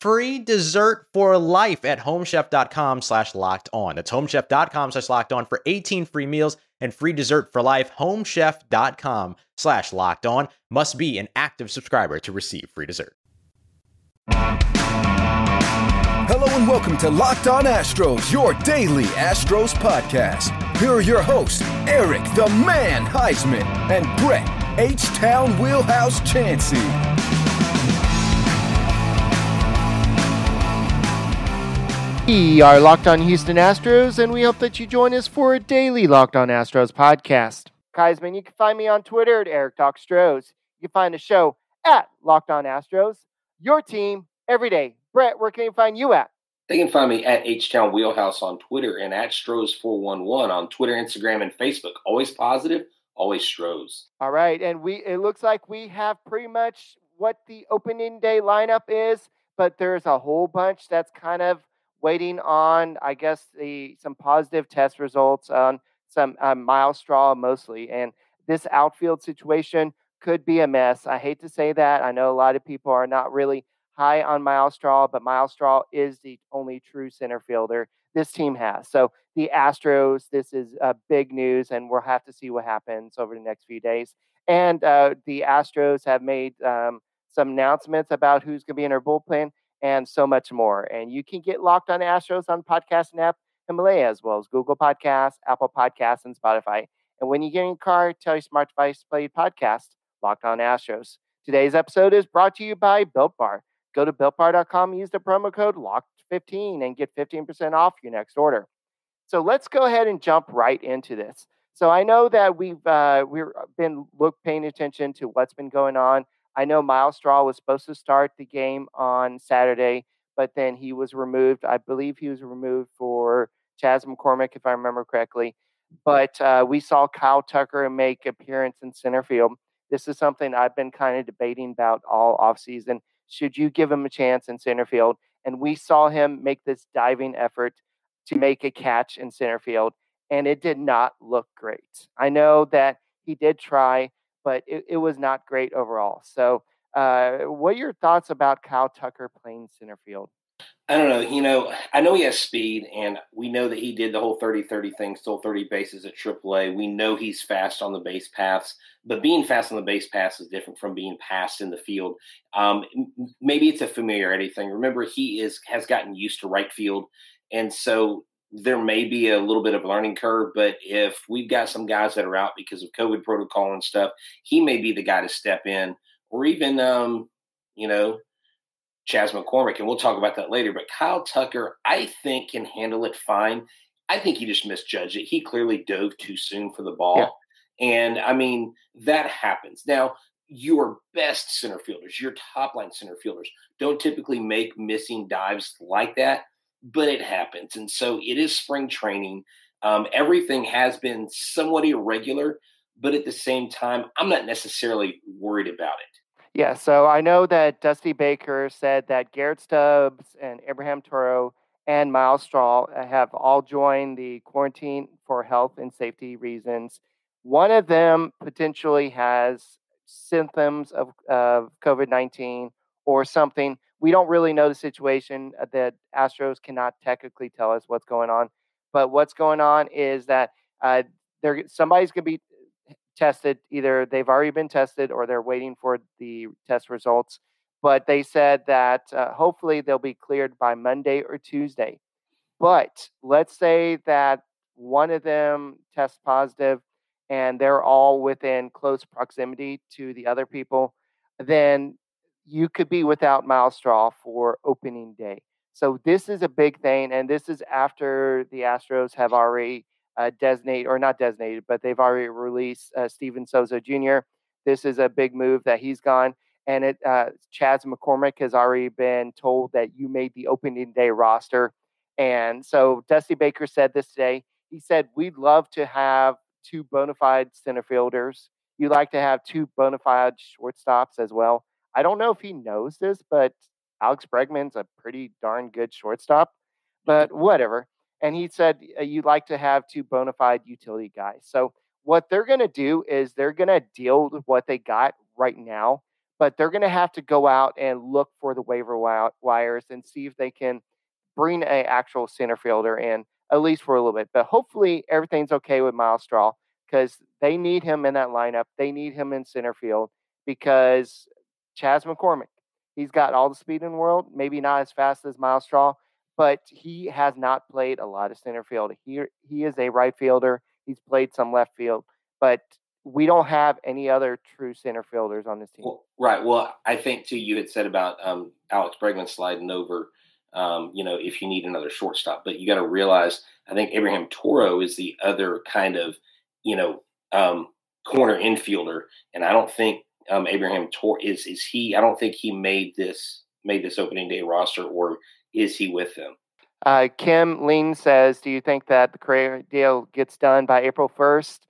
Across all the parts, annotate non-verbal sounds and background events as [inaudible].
free dessert for life at homechef.com slash locked on. That's homechef.com slash locked on for 18 free meals and free dessert for life. Homechef.com slash locked on must be an active subscriber to receive free dessert. Hello and welcome to Locked On Astros, your daily Astros podcast. Here are your hosts, Eric the Man Huysman and Brett H Town Wheelhouse Chansey. We are Locked On Houston Astros, and we hope that you join us for a daily Locked On Astros podcast. Huysman, you can find me on Twitter at Eric Talk Stros. You can find the show at Locked On Astros. Your team every day. Brett, where can you find you at? They can find me at H Town Wheelhouse on Twitter and at Stros411 on Twitter, Instagram, and Facebook. Always positive, always Stros. All right, and we it looks like we have pretty much what the opening day lineup is, but there's a whole bunch that's kind of waiting on, I guess, the some positive test results on some uh, Myles Straw mostly, and this outfield situation could be a mess. I hate to say that. I know a lot of people are not really high on Myles Straw, but Myles Straw is the only true center fielder this team has. So the Astros, this is uh, big news, and we'll have to see what happens over the next few days. And uh, the Astros have made um, some announcements about who's going to be in their bullpen and so much more. And you can get locked on Astros on podcasting app Himalaya, as well as Google Podcasts, Apple Podcasts, and Spotify. And when you get in your car, tell your smart device to play your podcast Locked on Astros. Today's episode is brought to you by Built Bar. Go to builtbar.com, use the promo code LOCKED15 and get 15% off your next order. So let's go ahead and jump right into this. So I know that we've uh, we've been look paying attention to what's been going on I know Myles Straw was supposed to start the game on Saturday, but then he was removed. I believe he was removed for Chas McCormick, if I remember correctly. But uh, we saw Kyle Tucker make appearance in center field. This is something I've been kind of debating about all offseason. Should you give him a chance in center field? And we saw him make this diving effort to make a catch in center field, and it did not look great. I know that he did try, but it, it was not great overall. So, uh, what are your thoughts about Kyle Tucker playing center field? I don't know. You know, I know he has speed, and we know that he did the whole 30 30 thing, stole 30 bases at AAA. We know he's fast on the base paths, but being fast on the base paths is different from being fast in the field. Um, maybe it's a familiarity thing. Remember, he is has gotten used to right field, and so there may be a little bit of a learning curve, but if we've got some guys that are out because of COVID protocol and stuff, he may be the guy to step in, or even, um, you know, Chas McCormick, and we'll talk about that later. But Kyle Tucker, I think, can handle it fine. I think he just misjudged it. He clearly dove too soon for the ball. Yeah. And I mean, that happens. Now, your best center fielders, your top line center fielders, don't typically make missing dives like that, but it happens. And so it is spring training. Um, everything has been somewhat irregular, but at the same time, I'm not necessarily worried about it. Yeah, so I know that Dusty Baker said that Garrett Stubbs and Abraham Toro and Myles Straw have all joined the quarantine for health and safety reasons. One of them potentially has symptoms of, of COVID 19 or something. We don't really know the situation. Uh, that Astros cannot technically tell us what's going on. But what's going on is that uh, there somebody's going to be tested. Either they've already been tested or they're waiting for the test results. But they said that uh, hopefully they'll be cleared by Monday or Tuesday. But let's say that one of them tests positive and they're all within close proximity to the other people, then you could be without Myles Straw for opening day. So this is a big thing, and this is after the Astros have already uh, designated, or not designated, but they've already released uh, Steven Souza Jr. This is a big move that he's gone, and it uh, Chas McCormick has already been told that you made the opening day roster, and so Dusty Baker said this today. He said we'd love to have two bona fide center fielders. You like to have two bona fide shortstops as well. I don't know if he knows this, but Alex Bregman's a pretty darn good shortstop, but whatever. And he said uh, you'd like to have two bona fide utility guys. So what they're going to do is they're going to deal with what they got right now, but they're going to have to go out and look for the waiver wires and see if they can bring an actual center fielder in at least for a little bit. But hopefully everything's okay with Myles Straw because they need him in that lineup. They need him in center field because Chas McCormick, he's got all the speed in the world, maybe not as fast as Myles Straw, but he has not played a lot of center field. He he is a right fielder. He's played some left field, but we don't have any other true center fielders on this team. Well, right. Well, I think too. You had said about um, Alex Bregman sliding over um, you know, if you need another shortstop. But you got to realize, I think Abraham Toro is the other kind of, you know, um, corner infielder, and I don't think um, Abraham Toro is is he. I don't think he made this made this opening day roster, or is he with them? Uh, Kim Lean says, "Do you think that the Correa deal gets done by April first?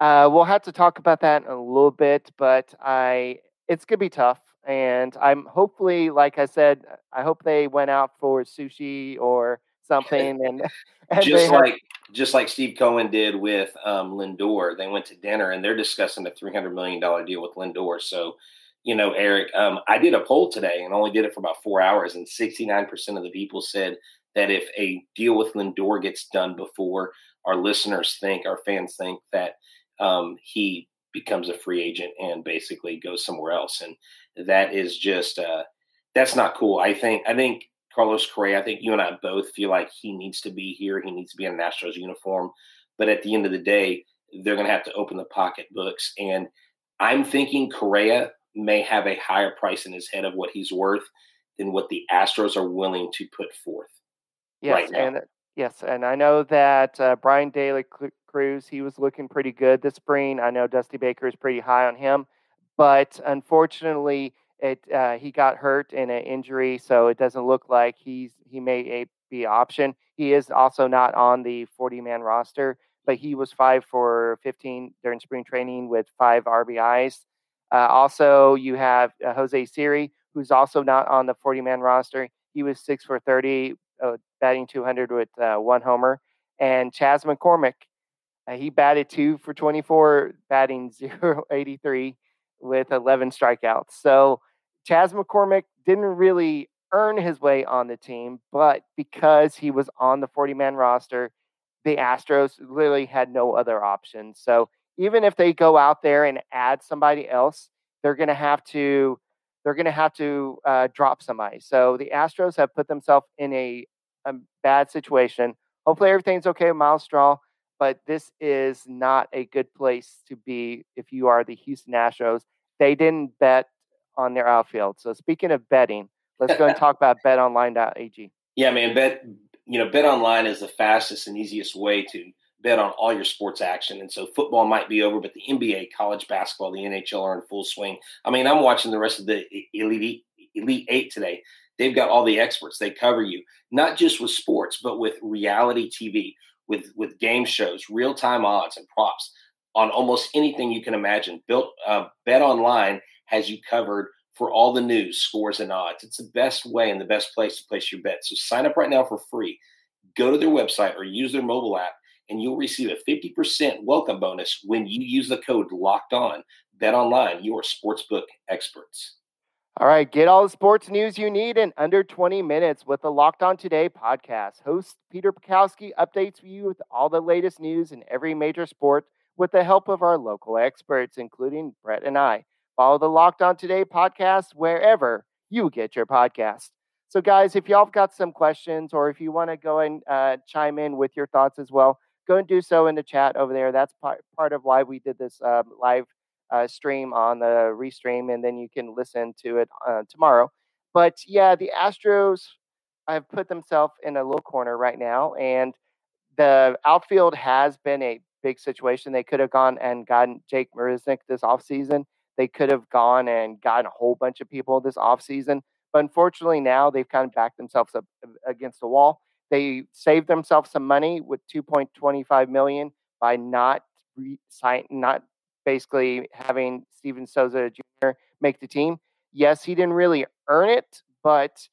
Uh, we'll have to talk about that in a little bit, but I it's gonna be tough and I'm hopefully, like I said, I hope they went out for sushi or something, [laughs] and, and just like have, just like Steve Cohen did with um, Lindor, they went to dinner and they're discussing a three hundred million dollar deal with Lindor. So, you know, Eric, um, I did a poll today and only did it for about four hours, and sixty nine percent of the people said that if a deal with Lindor gets done before our listeners think, our fans think that um, he becomes a free agent and basically goes somewhere else. And that is just uh, that's not cool. I think I think Carlos Correa. I think you and I both feel like he needs to be here. He needs to be in a Nationals uniform. But at the end of the day, they're going to have to open the pocketbooks. And I'm thinking Correa may have a higher price in his head of what he's worth than what the Astros are willing to put forth. Yes, right and yes, and I know that uh, Bryan De La Cruz he was looking pretty good this spring. I know Dusty Baker is pretty high on him but unfortunately, it uh, he got hurt in an injury, so it doesn't look like he's he may be option. He is also not on the 40 man roster, but he was five for 15 during spring training with five RBIs. Uh, also, you have uh, Jose Siri, who's also not on the 40 man roster. He was six for 30, uh, batting 200 with uh, one homer. And Chas McCormick, uh, he batted two for 24, batting [laughs] 0 83 with 11 strikeouts. So Chas McCormick didn't really earn his way on the team, but because he was on the 40 man roster, the Astros literally had no other option. So even if they go out there and add somebody else, they're going to have to they're going to have to uh, drop somebody. So the Astros have put themselves in a, a bad situation. Hopefully everything's okay with Myles Straw but this is not a good place to be if you are the Houston Astros. They didn't bet on their outfield. So speaking of betting, let's go and [laughs] talk about betonline.ag. Yeah, man, bet you know, Bet Online is the fastest and easiest way to bet on all your sports action. And so football might be over, but the NBA, college basketball, the NHL are in full swing. I mean, I'm watching the rest of the Elite Elite Eight today. They've got all the experts. They cover you, not just with sports, but with reality TV, with with game shows, real time odds and props on almost anything you can imagine. Built uh, Bet Online has you covered for all the news, scores, and odds. It's the best way and the best place to place your bet. So sign up right now for free. Go to their website or use their mobile app, and you'll receive a 50% welcome bonus when you use the code locked on. Bet online, your sportsbook experts. All right, get all the sports news you need in under 20 minutes with the Locked On Today podcast. Host Peter Bukowski updates you with all the latest news in every major sport with the help of our local experts, including Brett and I. Follow the Locked On Today podcast wherever you get your podcast. So, guys, if y'all have got some questions or if you want to go and uh, chime in with your thoughts as well, go and do so in the chat over there. That's part, part of why we did this um, live uh, stream on the restream, and then you can listen to it uh, tomorrow. But yeah, the Astros have put themselves in a little corner right now, and the outfield has been a big situation. They could have gone and gotten Jake Marisnick this offseason. They could have gone and gotten a whole bunch of people this offseason. But unfortunately, now they've kind of backed themselves up uh, against the wall. They saved themselves some money with 2.25 million by not re- sign, not basically having Steven Souza Jr. make the team. Yes, he didn't really earn it, but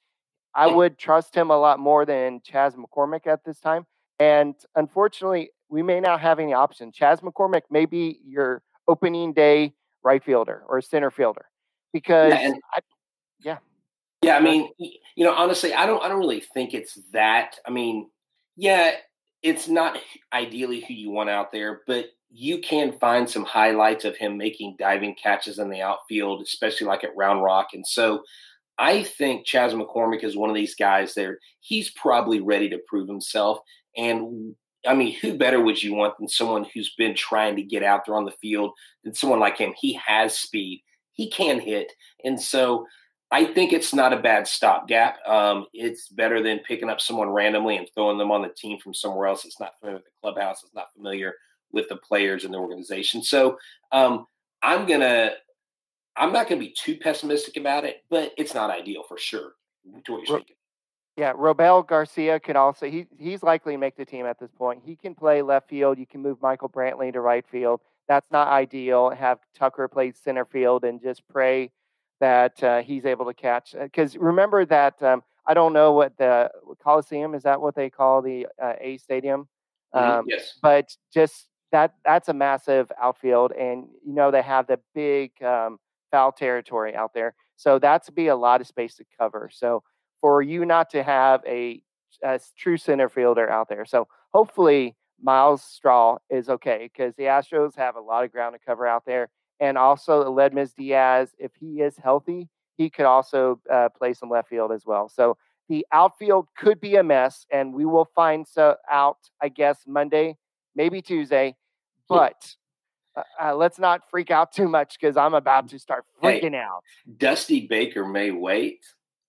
I would trust him a lot more than Chas McCormick at this time. And unfortunately, we may not have any options. Chas McCormick may be your opening day right fielder or a center fielder because yeah, I, yeah. Yeah, I mean, you know, honestly, I don't I don't really think it's that. I mean, yeah, it's not ideally who you want out there, but you can find some highlights of him making diving catches in the outfield, especially like at Round Rock. And so I think Chas McCormick is one of these guys there. He's probably ready to prove himself. And I mean, who better would you want than someone who's been trying to get out there on the field than someone like him? He has speed, he can hit. And so I think it's not a bad stopgap. Um, it's better than picking up someone randomly and throwing them on the team from somewhere else It's not familiar with the clubhouse, it's not familiar with the players and the organization. So um, I'm gonna, I'm not gonna be too pessimistic about it, but it's not ideal for sure. To what you're speaking. Yeah, Robel Garcia could also he he's likely to make the team at this point. He can play left field. You can move Michael Brantley to right field. That's not ideal. Have Tucker play center field and just pray that uh, he's able to catch. Because uh, remember that um, I don't know what the Coliseum is that what they call the uh, A Stadium. Mm-hmm. Um, yes. But just that that's a massive outfield, and you know they have the big um, foul territory out there, so that's be a lot of space to cover. So for you not to have a, a true center fielder out there. So hopefully Myles Straw is okay because the Astros have a lot of ground to cover out there. And also Aledmys Diaz, if he is healthy, he could also uh, play some left field as well. So the outfield could be a mess, and we will find so out, I guess, Monday, maybe Tuesday. But uh, uh, let's not freak out too much because I'm about to start freaking hey, out. Dusty Baker may wait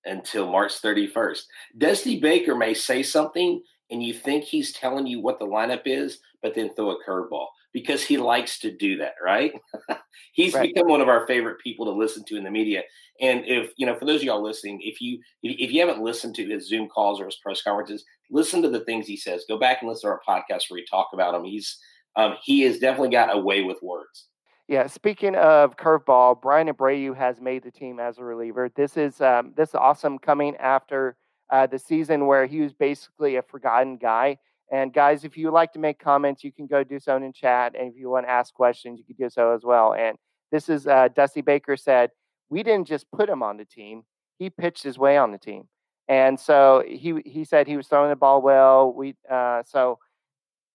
until March 31st. Dusty Baker may say something and you think he's telling you what the lineup is, but then throw a curveball because he likes to do that, right? [laughs] he's right. become one of our favorite people to listen to in the media. And if you know, for those of y'all listening, if you if you haven't listened to his Zoom calls or his press conferences, listen to the things he says. Go back and listen to our podcast where we talk about him. He's um, he has definitely got a way with words. Yeah, speaking of curveball, Bryan Abreu has made the team as a reliever. This is um, this is awesome coming after uh, the season where he was basically a forgotten guy. And guys, if you like to make comments, you can go do so in chat. And if you want to ask questions, you can do so as well. And this is uh, Dusty Baker said, we didn't just put him on the team; he pitched his way on the team. And so he he said he was throwing the ball well. We uh, so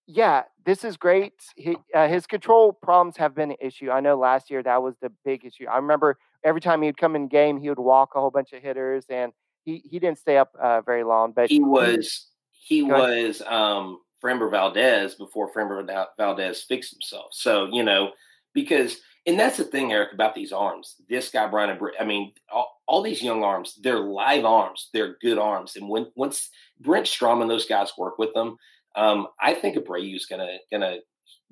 yeah, this is great. He, uh, his control problems have been an issue. I know last year that was the big issue. I remember every time he'd come in game, he would walk a whole bunch of hitters, and he, he didn't stay up uh, very long. But he was he, he was um, Framber Valdez before Framber Valdez fixed himself. So you know because And that's the thing, Eric, about these arms. This guy, Bryan, I mean, all, all, these young arms, they're live arms. They're good arms. And when once Brent Strom and those guys work with them, um, I think Abreu's gonna gonna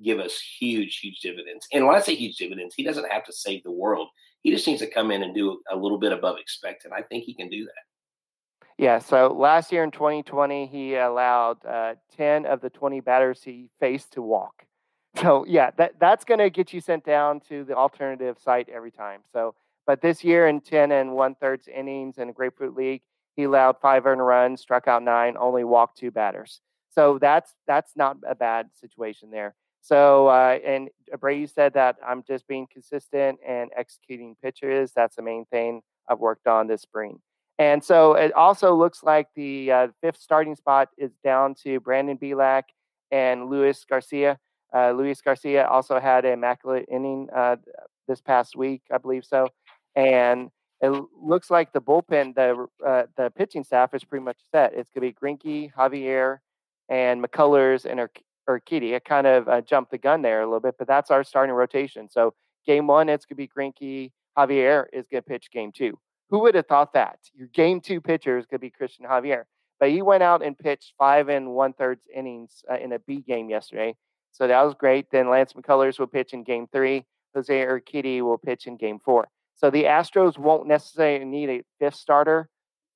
give us huge, huge dividends. And when I say huge dividends, he doesn't have to save the world. He just needs to come in and do a little bit above expected. I think he can do that. Yeah. So last year in 2020, he allowed uh, 10 of the 20 batters he faced to walk. [laughs] So yeah, that that's going to get you sent down to the alternative site every time. So, but this year in 10 and one thirds innings in a Grapefruit League, he allowed five earned runs, struck out nine, only walked two batters. So that's that's not a bad situation there. So uh, and Abreu said that I'm just being consistent and executing pitches. That's the main thing I've worked on this spring. And so it also looks like the uh, fifth starting spot is down to Brandon Bielak and Luis Garcia. Uh, Luis Garcia also had an immaculate inning uh, this past week, I believe so. And it looks like the bullpen, the uh, the pitching staff is pretty much set. It's going to be Greinke, Javier, and McCullers and Ur- Urquidy. Kind of uh, jumped the gun there a little bit, but that's our starting rotation. So game one, it's going to be Greinke. Javier is going to pitch game two. Who would have thought that? Your game two pitcher is going to be Christian Javier. But he went out and pitched five and one thirds innings uh, in a B game yesterday. So that was great. Then Lance McCullers will pitch in game three. Jose Urquidy will pitch in game four. So the Astros won't necessarily need a fifth starter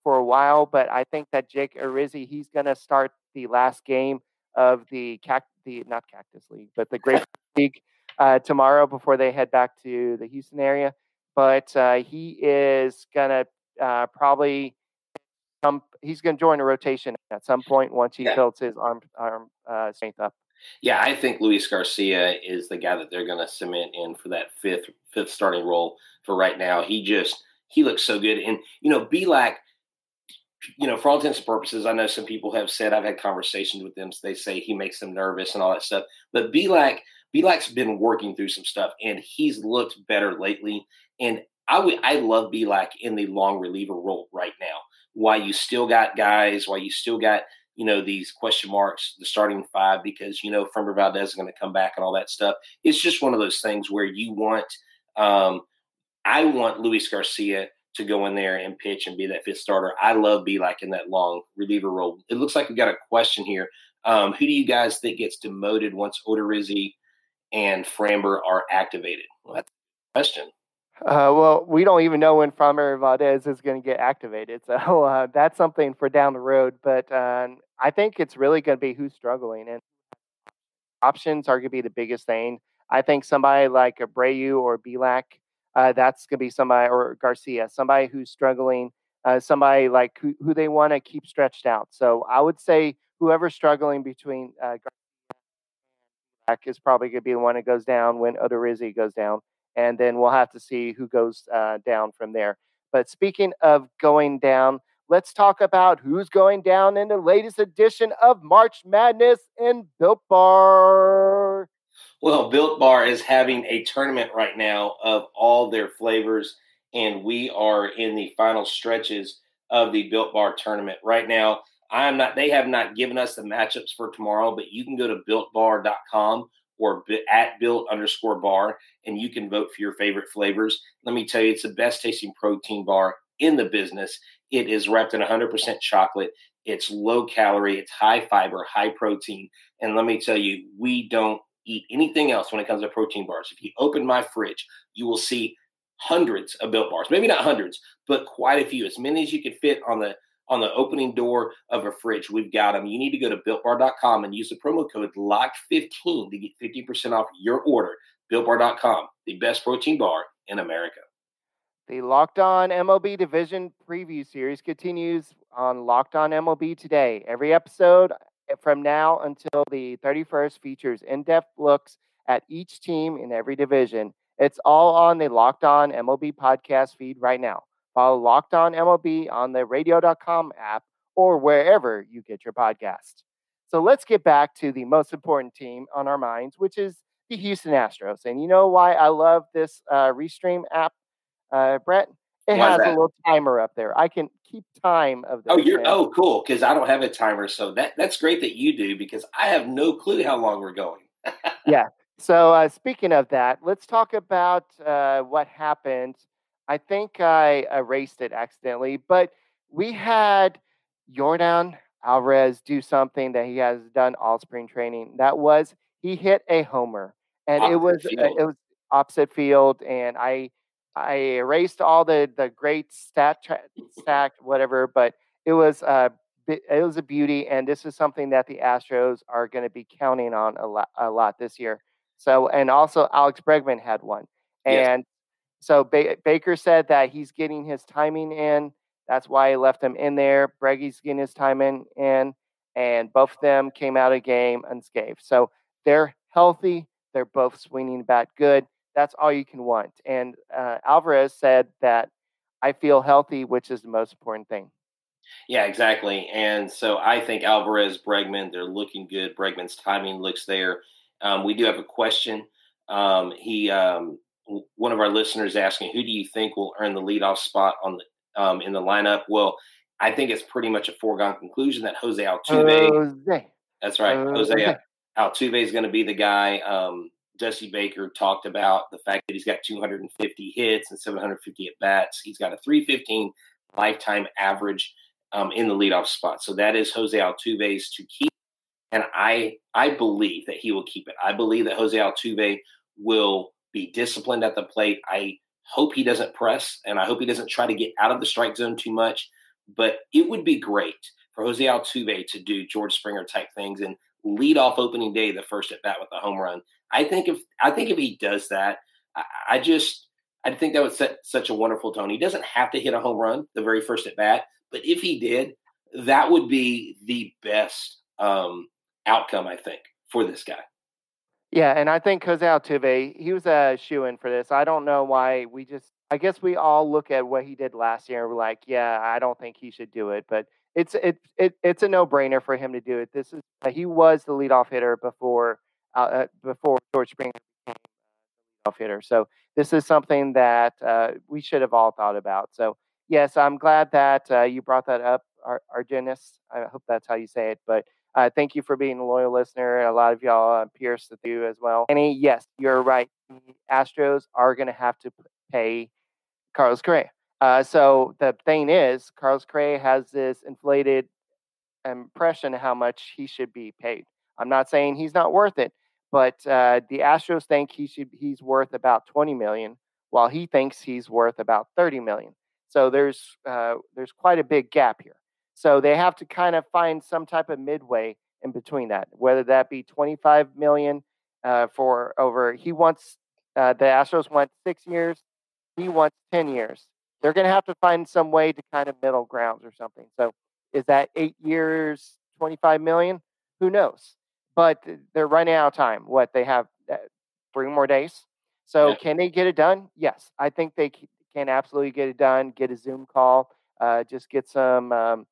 for a while, but I think that Jake Odorizzi, he's going to start the last game of the cact the not Cactus League, but the Great [laughs] League uh, tomorrow before they head back to the Houston area. But uh, he is going to uh, probably come. He's going to join a rotation at some point once he yeah. builds his arm arm uh, strength up. Yeah, I think Luis Garcia is the guy that they're going to cement in for that fifth fifth starting role for right now. He just he looks so good, and you know, Bielak, you know, for all intents and purposes, I know some people have said I've had conversations with them. So they say he makes them nervous and all that stuff, but Bielak Bielak's been working through some stuff, and he's looked better lately. And I would I love Bielak in the long reliever role right now. Why you still got guys? Why you still got you know, these question marks, the starting five, because, you know, Framber Valdez is going to come back and all that stuff. It's just one of those things where you want, um, I want Luis Garcia to go in there and pitch and be that fifth starter. I love Bielak in that long reliever role. It looks like we got a question here. Um, who do you guys think gets demoted once Odorizzi and Framber are activated? Well, that's a question. Uh, well, we don't even know when Framber Valdez is going to get activated, so uh, that's something for down the road. But uh, I think it's really going to be who's struggling, and options are going to be the biggest thing. I think somebody like Abreu or Bielak, uh, that's going to be somebody, or Garcia, somebody who's struggling, uh, somebody like who, who they want to keep stretched out. So I would say whoever's struggling between uh, Garcia is probably going to be the one that goes down when Odorizzi goes down and then we'll have to see who goes uh, down from there. But speaking of going down, let's talk about who's going down in the latest edition of March Madness in Built Bar. Well, Built Bar is having a tournament right now of all their flavors, and we are in the final stretches of the Built Bar tournament right now. I am not. They have not given us the matchups for tomorrow, but you can go to builtbar.com or at built underscore bar, and you can vote for your favorite flavors. Let me tell you, it's the best tasting protein bar in the business. It is wrapped in 100% chocolate. It's low calorie, it's high fiber, high protein. And let me tell you, we don't eat anything else when it comes to protein bars. If you open my fridge, you will see hundreds of built bars. Maybe not hundreds, but quite a few, as many as you could fit on the on the opening door of a fridge. We've got them. You need to go to builtbar.com and use the promo code LOCK15 to get 50% off your order. Builtbar.com, the best protein bar in America. The Locked On MLB Division Preview Series continues on Locked On MLB today. Every episode from now until the 31st features in depth looks at each team in every division. It's all on the Locked On MLB podcast feed right now. Follow Locked On MLB on the radio.com app or wherever you get your podcast. So let's get back to the most important team on our minds, which is the Houston Astros. And you know why I love this uh, Restream app, uh, Brett? It why has a little timer up there. I can keep time of the. Oh, you're oh cool because I don't have a timer, so that that's great that you do because I have no clue how long we're going. [laughs] yeah, So uh, speaking of that, let's talk about uh, what happened. I think I erased it accidentally, but we had Yordan Alvarez do something that he has done all spring training. That was he hit a homer, and Opposite it was uh, field. it was opposite field, and I I erased all the the great stat tra- stack whatever, but it was uh bi- it was a beauty, and this is something that the Astros are going to be counting on a lot a lot this year. So and also Alex Bregman had one, Yes. and so ba- Baker said that he's getting his timing in. That's why he left him in there. Breggy's getting his timing in, and both of them came out of game unscathed. So they're healthy. They're both swinging the bat good. That's all you can want. And uh, Alvarez said that I feel healthy, which is the most important thing. Yeah, exactly. And so I think Alvarez, Bregman, they're looking good. Bregman's timing looks there. Um, we do have a question. Um, he, um, one of our listeners asking, who do you think will earn the leadoff spot on the um, in the lineup? Well, I think it's pretty much a foregone conclusion that Jose Altuve. Jose. that's right, Jose Jose. Altuve is going to be the guy. Um, Dusty Baker talked about the fact that he's got 250 hits and 750 at bats. He's got a 315 lifetime average um, in the leadoff spot. So that is Jose Altuve's to keep. And I I believe that he will keep it. I believe that Jose Altuve will be disciplined at the plate. I hope he doesn't press and I hope he doesn't try to get out of the strike zone too much. But it would be great for Jose Altuve to do George Springer type things and lead off opening day the first at bat with a home run. I think if I think if he does that, I, I just I think that would set such a wonderful tone. He doesn't have to hit a home run the very first at bat, but if he did, that would be the best um, outcome I think for this guy. Yeah, and I think Jose Altuve, he was a shoe in for this. I don't know why we just. I guess we all look at what he did last year and we're like, yeah, I don't think he should do it, but it's it, it it's a no brainer for him to do it. This is uh, he was the leadoff hitter before uh, uh, before George Springer became leadoff hitter. So this is something that uh, we should have all thought about. So yes, I'm glad that uh, you brought that up, Ar- Argenis. I hope that's how you say it, but uh, thank you for being a loyal listener. A lot of y'all, uh, Pierce, with you as well. Annie, yes, you're right. The Astros are going to have to pay Carlos Correa. Uh, so the thing is, Carlos Correa has this inflated impression of how much he should be paid. I'm not saying he's not worth it, but uh, the Astros think he should he's worth about 20 million, while he thinks he's worth about 30 million. So there's uh, there's quite a big gap here. So they have to kind of find some type of midway in between that, whether that be 25 million uh, for over. He wants uh, the Astros want six years. He wants 10 years. They're going to have to find some way to kind of middle grounds or something. So is that eight years, 25 million? Who knows? But they're running out of time. What they have uh, three more days. So Yeah. can they get it done? Yes, I think they can absolutely get it done. Get a Zoom call. Uh, just get some. Um,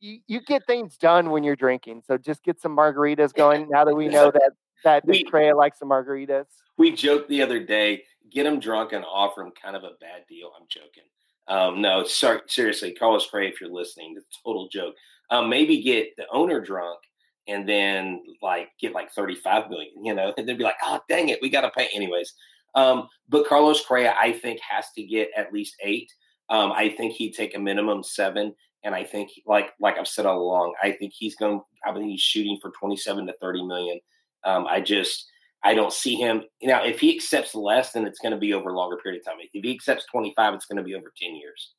you, you get things done when you're drinking. So just get some margaritas [laughs] going. Now that we know that that We- likes some margaritas. We joked the other day, get him drunk and offer him kind of a bad deal. I'm joking. Um, no, seriously, Carlos Correa, if you're listening, it's a total joke. Um, maybe get the owner drunk and then like get like 35 million, you know, [laughs] and then be like, oh, dang it, we got to pay anyways. Um, but Carlos Correa, I think, has to get at least eight. Um, I think he'd take a minimum seven. And I think, like like I've said all along, I think he's going. I think he's shooting for 27 to 30 million. Um, I just I don't see him. now. if he accepts less, then it's going to be over a longer period of time. If he accepts 25, it's going to be over 10 years.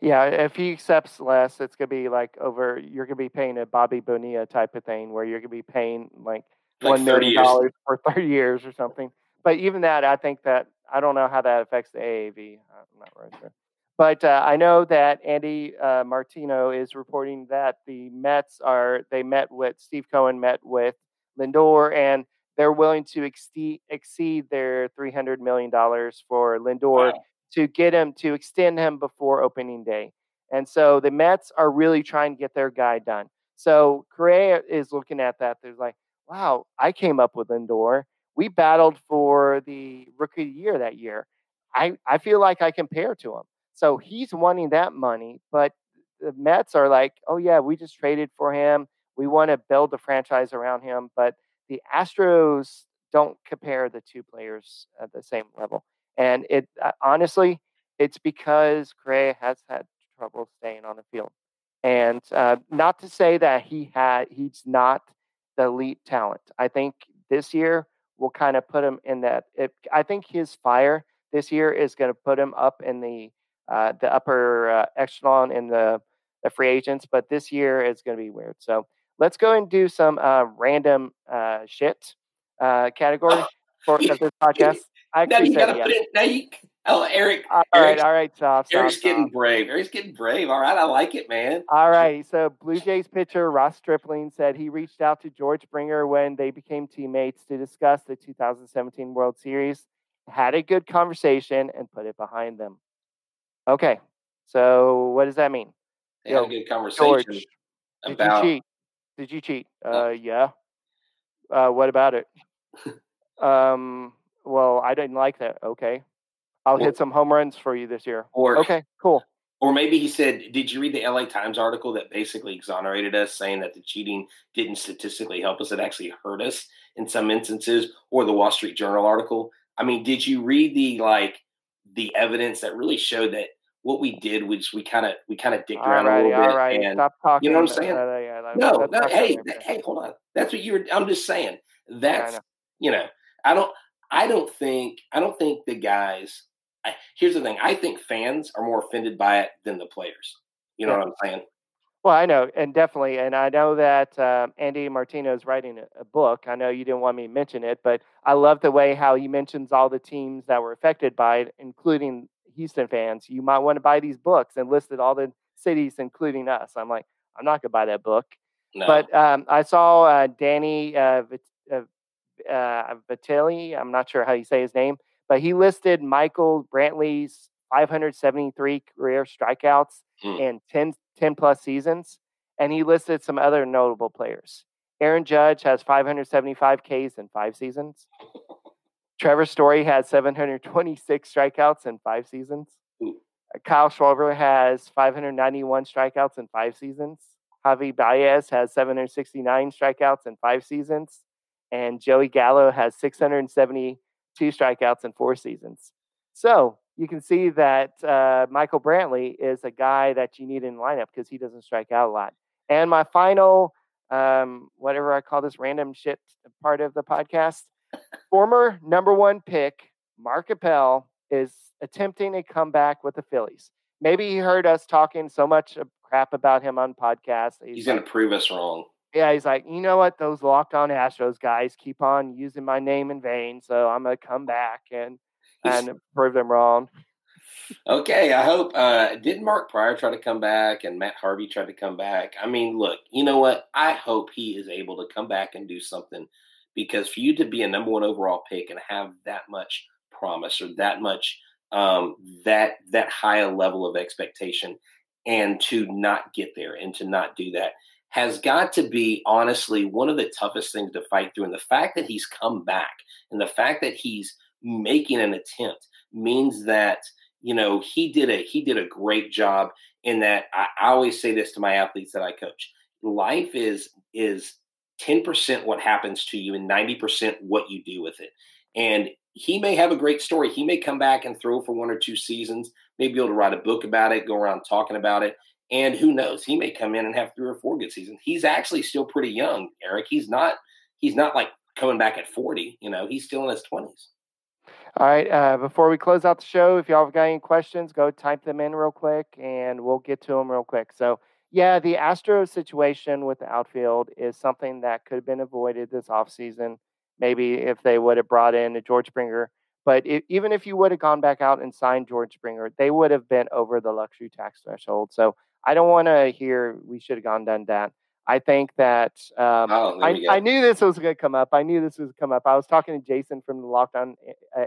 Yeah, if he accepts less, it's gonna be like over. You're gonna be paying a Bobby Bonilla type of thing, where you're gonna be paying like Like one 30 million years. dollars for thirty years or something. But even that, I think that I don't know how that affects the AAV. I'm not really sure. But uh, I know that Andy uh, Martino is reporting that the Mets are they met with Steve Cohen met with Lindor and they're willing to exceed exceed their three hundred million dollars for Lindor Wow. to get him to extend him before opening day. And so the Mets are really trying to get their guy done. So Correa is looking at that. They're like, wow, I came up with Lindor. We battled for the rookie of the year that year. I, I feel like I compare to him. So he's wanting that money, but the Mets are like, oh yeah, we just traded for him. We want to build the franchise around him. But the Astros don't compare the two players at the same level. And it uh, honestly, it's because Gray has had trouble staying on the field. And uh, not to say that he had he's not the elite talent. I think this year will kind of put him in that. I think his fire this year is going to put him up in the uh, the upper uh, echelon in the the free agents. But this year is going to be weird. So let's go and do some uh, random uh, shit uh, category for [laughs] this podcast. I now you got to put it. Now you, oh, Eric. All right, all right, stop Eric's getting brave. Eric's getting brave. All right, I like it, man. All right. So Blue Jays pitcher Ross Stripling said he reached out to George Springer when they became teammates to discuss the 2017 World Series, had a good conversation, and put it behind them. Okay. So what does that mean? They Yo, had a good conversation George, about. Did you cheat? Did? Uh, yeah. Uh, what about it? [laughs] um, well, I didn't like that. Okay. I'll hit some home runs for you this year. Or okay, cool. Or maybe he said, "Did you read the LA Times article that basically exonerated us, saying that the cheating didn't statistically help us; it actually hurt us in some instances?" Or the Wall Street Journal article. I mean, did you read the like the evidence that really showed that what we did was we kind of we kind of dicked around a little bit. Right, and, stop talking. You know what I'm saying? Uh, yeah, no, no. Hey, that, hey, hold on. That's what you're. I'm just saying. That's yeah, know. you know. I don't. I don't think. I don't think the guys. I, here's the thing. I think fans are more offended by it than the players. You know yeah. what I'm saying? Well, I know, and definitely, and I know that um, Andy Martino is writing a, a, book. I know you didn't want me to mention it, but I love the way how he mentions all the teams that were affected by it, including Houston fans. You might want to buy these books and listed all the cities, including us. I'm like, I'm not going to buy that book. No. But um, I saw uh, Danny uh, uh, uh, Vitelli. I'm not sure how you say his name, but he listed Michael Brantley's 573 career strikeouts hmm. in 10, 10 plus seasons, and he listed some other notable players. Aaron Judge has 575 Ks in five seasons. Trevor Story has 726 strikeouts in five seasons. Ooh. Kyle Schwarber has 591 strikeouts in five seasons. Javi Baez has 769 strikeouts in five seasons and Joey Gallo has 672 strikeouts in four seasons. So you can see that uh, Michael Brantley is a guy that you need in lineup because he doesn't strike out a lot. And my final, um, whatever I call this random shit part of the podcast, former number one pick Mark Appel is attempting a comeback with the Phillies. Maybe he heard us talking so much crap about him on podcasts. He's, he's going to prove us wrong yeah, he's like, you know what? Those locked on Astros guys keep on using my name in vain, so I'm gonna come back and and prove them wrong. Okay, I hope. Uh, didn't Mark Prior try to come back and Matt Harvey tried to come back? I mean, look, you know what? I hope he is able to come back and do something because for you to be a number one overall pick and have that much promise or that much um, that that high a level of expectation and to not get there and to not do that has got to be honestly one of the toughest things to fight through. And the fact that he's come back and the fact that he's making an attempt means that you know he did a he did a great job in that I, I always say this to my athletes that I coach life is is 10% what happens to you and 90% what you do with it and he may have a great story he may come back and throw for one or two seasons maybe be able to write a book about it go around talking about it and who knows, he may come in and have three or four good seasons. He's actually still pretty young, Eric. He's not he's not like coming back at 40, you know, he's still in his 20s. All right. Uh, before we close out the show, if y'all have got any questions, go type them in real quick and we'll get to them real quick. So, yeah, the Astros situation with the outfield is something that could have been avoided this offseason. Maybe if they would have brought in a George Springer. But it, even if you would have gone back out and signed George Springer, they would have been over the luxury tax threshold. So I don't want to hear we should have gone done that. I think that um, oh, I, I, knew this was going to come up. I knew this was come up. I was talking to Jason from the Locked On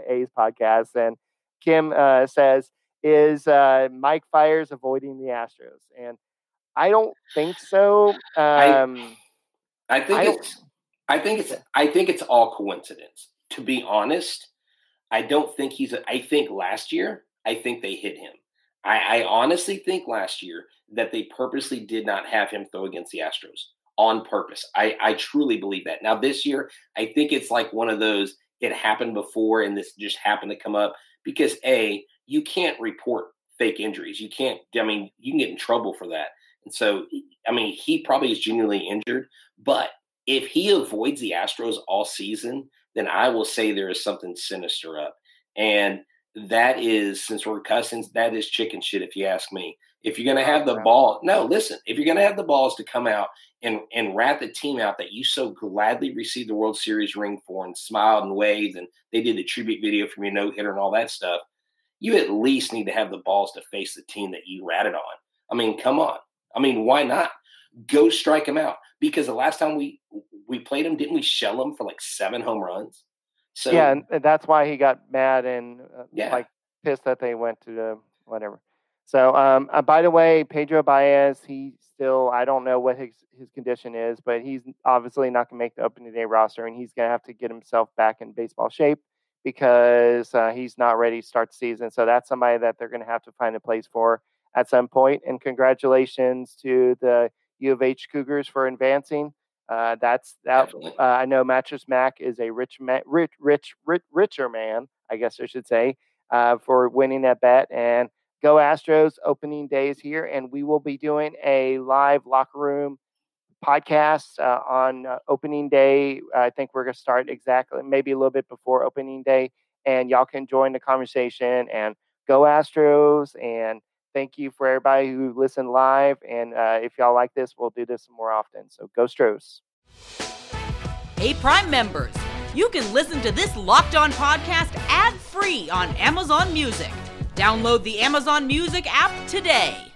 A's podcast, and Kim uh, says, "Is uh, Mike Fiers avoiding the Astros?" And I don't think so. Um, I, I, think I it's. I think it's. I think it's all coincidence. To be honest, I don't think he's. A, I think last year, I think they hit him. I, I honestly think last year that they purposely did not have him throw against the Astros. on purpose. I, I truly believe that. Now, this year, I think it's like one of those, it happened before and this just happened to come up because A, you can't report fake injuries. You can't, I mean, you can get in trouble for that. So, I mean, he probably is genuinely injured, but if he avoids the Astros all season, then I will say there is something sinister up. And that is, since we're cousins, that is chicken shit, if you ask me. If you're going to oh, have the ball, no, listen, if you're going to have the balls to come out and, and rat the team out that you so gladly received the World Series ring for and smiled and waved, and they did the tribute video from your no hitter and all that stuff, you at least need to have the balls to face the team that you ratted on. I mean, come on. I mean, why not? Go strike them out. Because the last time we we played him, didn't we shell him for like seven home runs? So yeah, and that's why he got mad and uh, yeah. like pissed that they went to the whatever. So, um, uh, by the way, Pedro Baez, he still, I don't know what his, his condition is, but he's obviously not going to make the opening day roster, and he's going to have to get himself back in baseball shape because uh, he's not ready to start the season. So, that's somebody that they're going to have to find a place for at some point. And congratulations to the U of H Cougars for advancing. Uh, that's that. Uh, I know Mattress Mack is a rich, man, rich, rich, rich, richer man, I guess I should say, uh, for winning that bet. And Go Astros opening day is here, and we will be doing a live locker room podcast uh, on uh, opening day. I think we're going to start exactly maybe a little bit before opening day, and y'all can join the conversation and go Astros. And thank you for everybody who listened live. And uh, if y'all like this, we'll do this more often. So go Stros. Hey, Prime members, you can listen to this locked on podcast ad free on Amazon Music. Download the Amazon Music app today.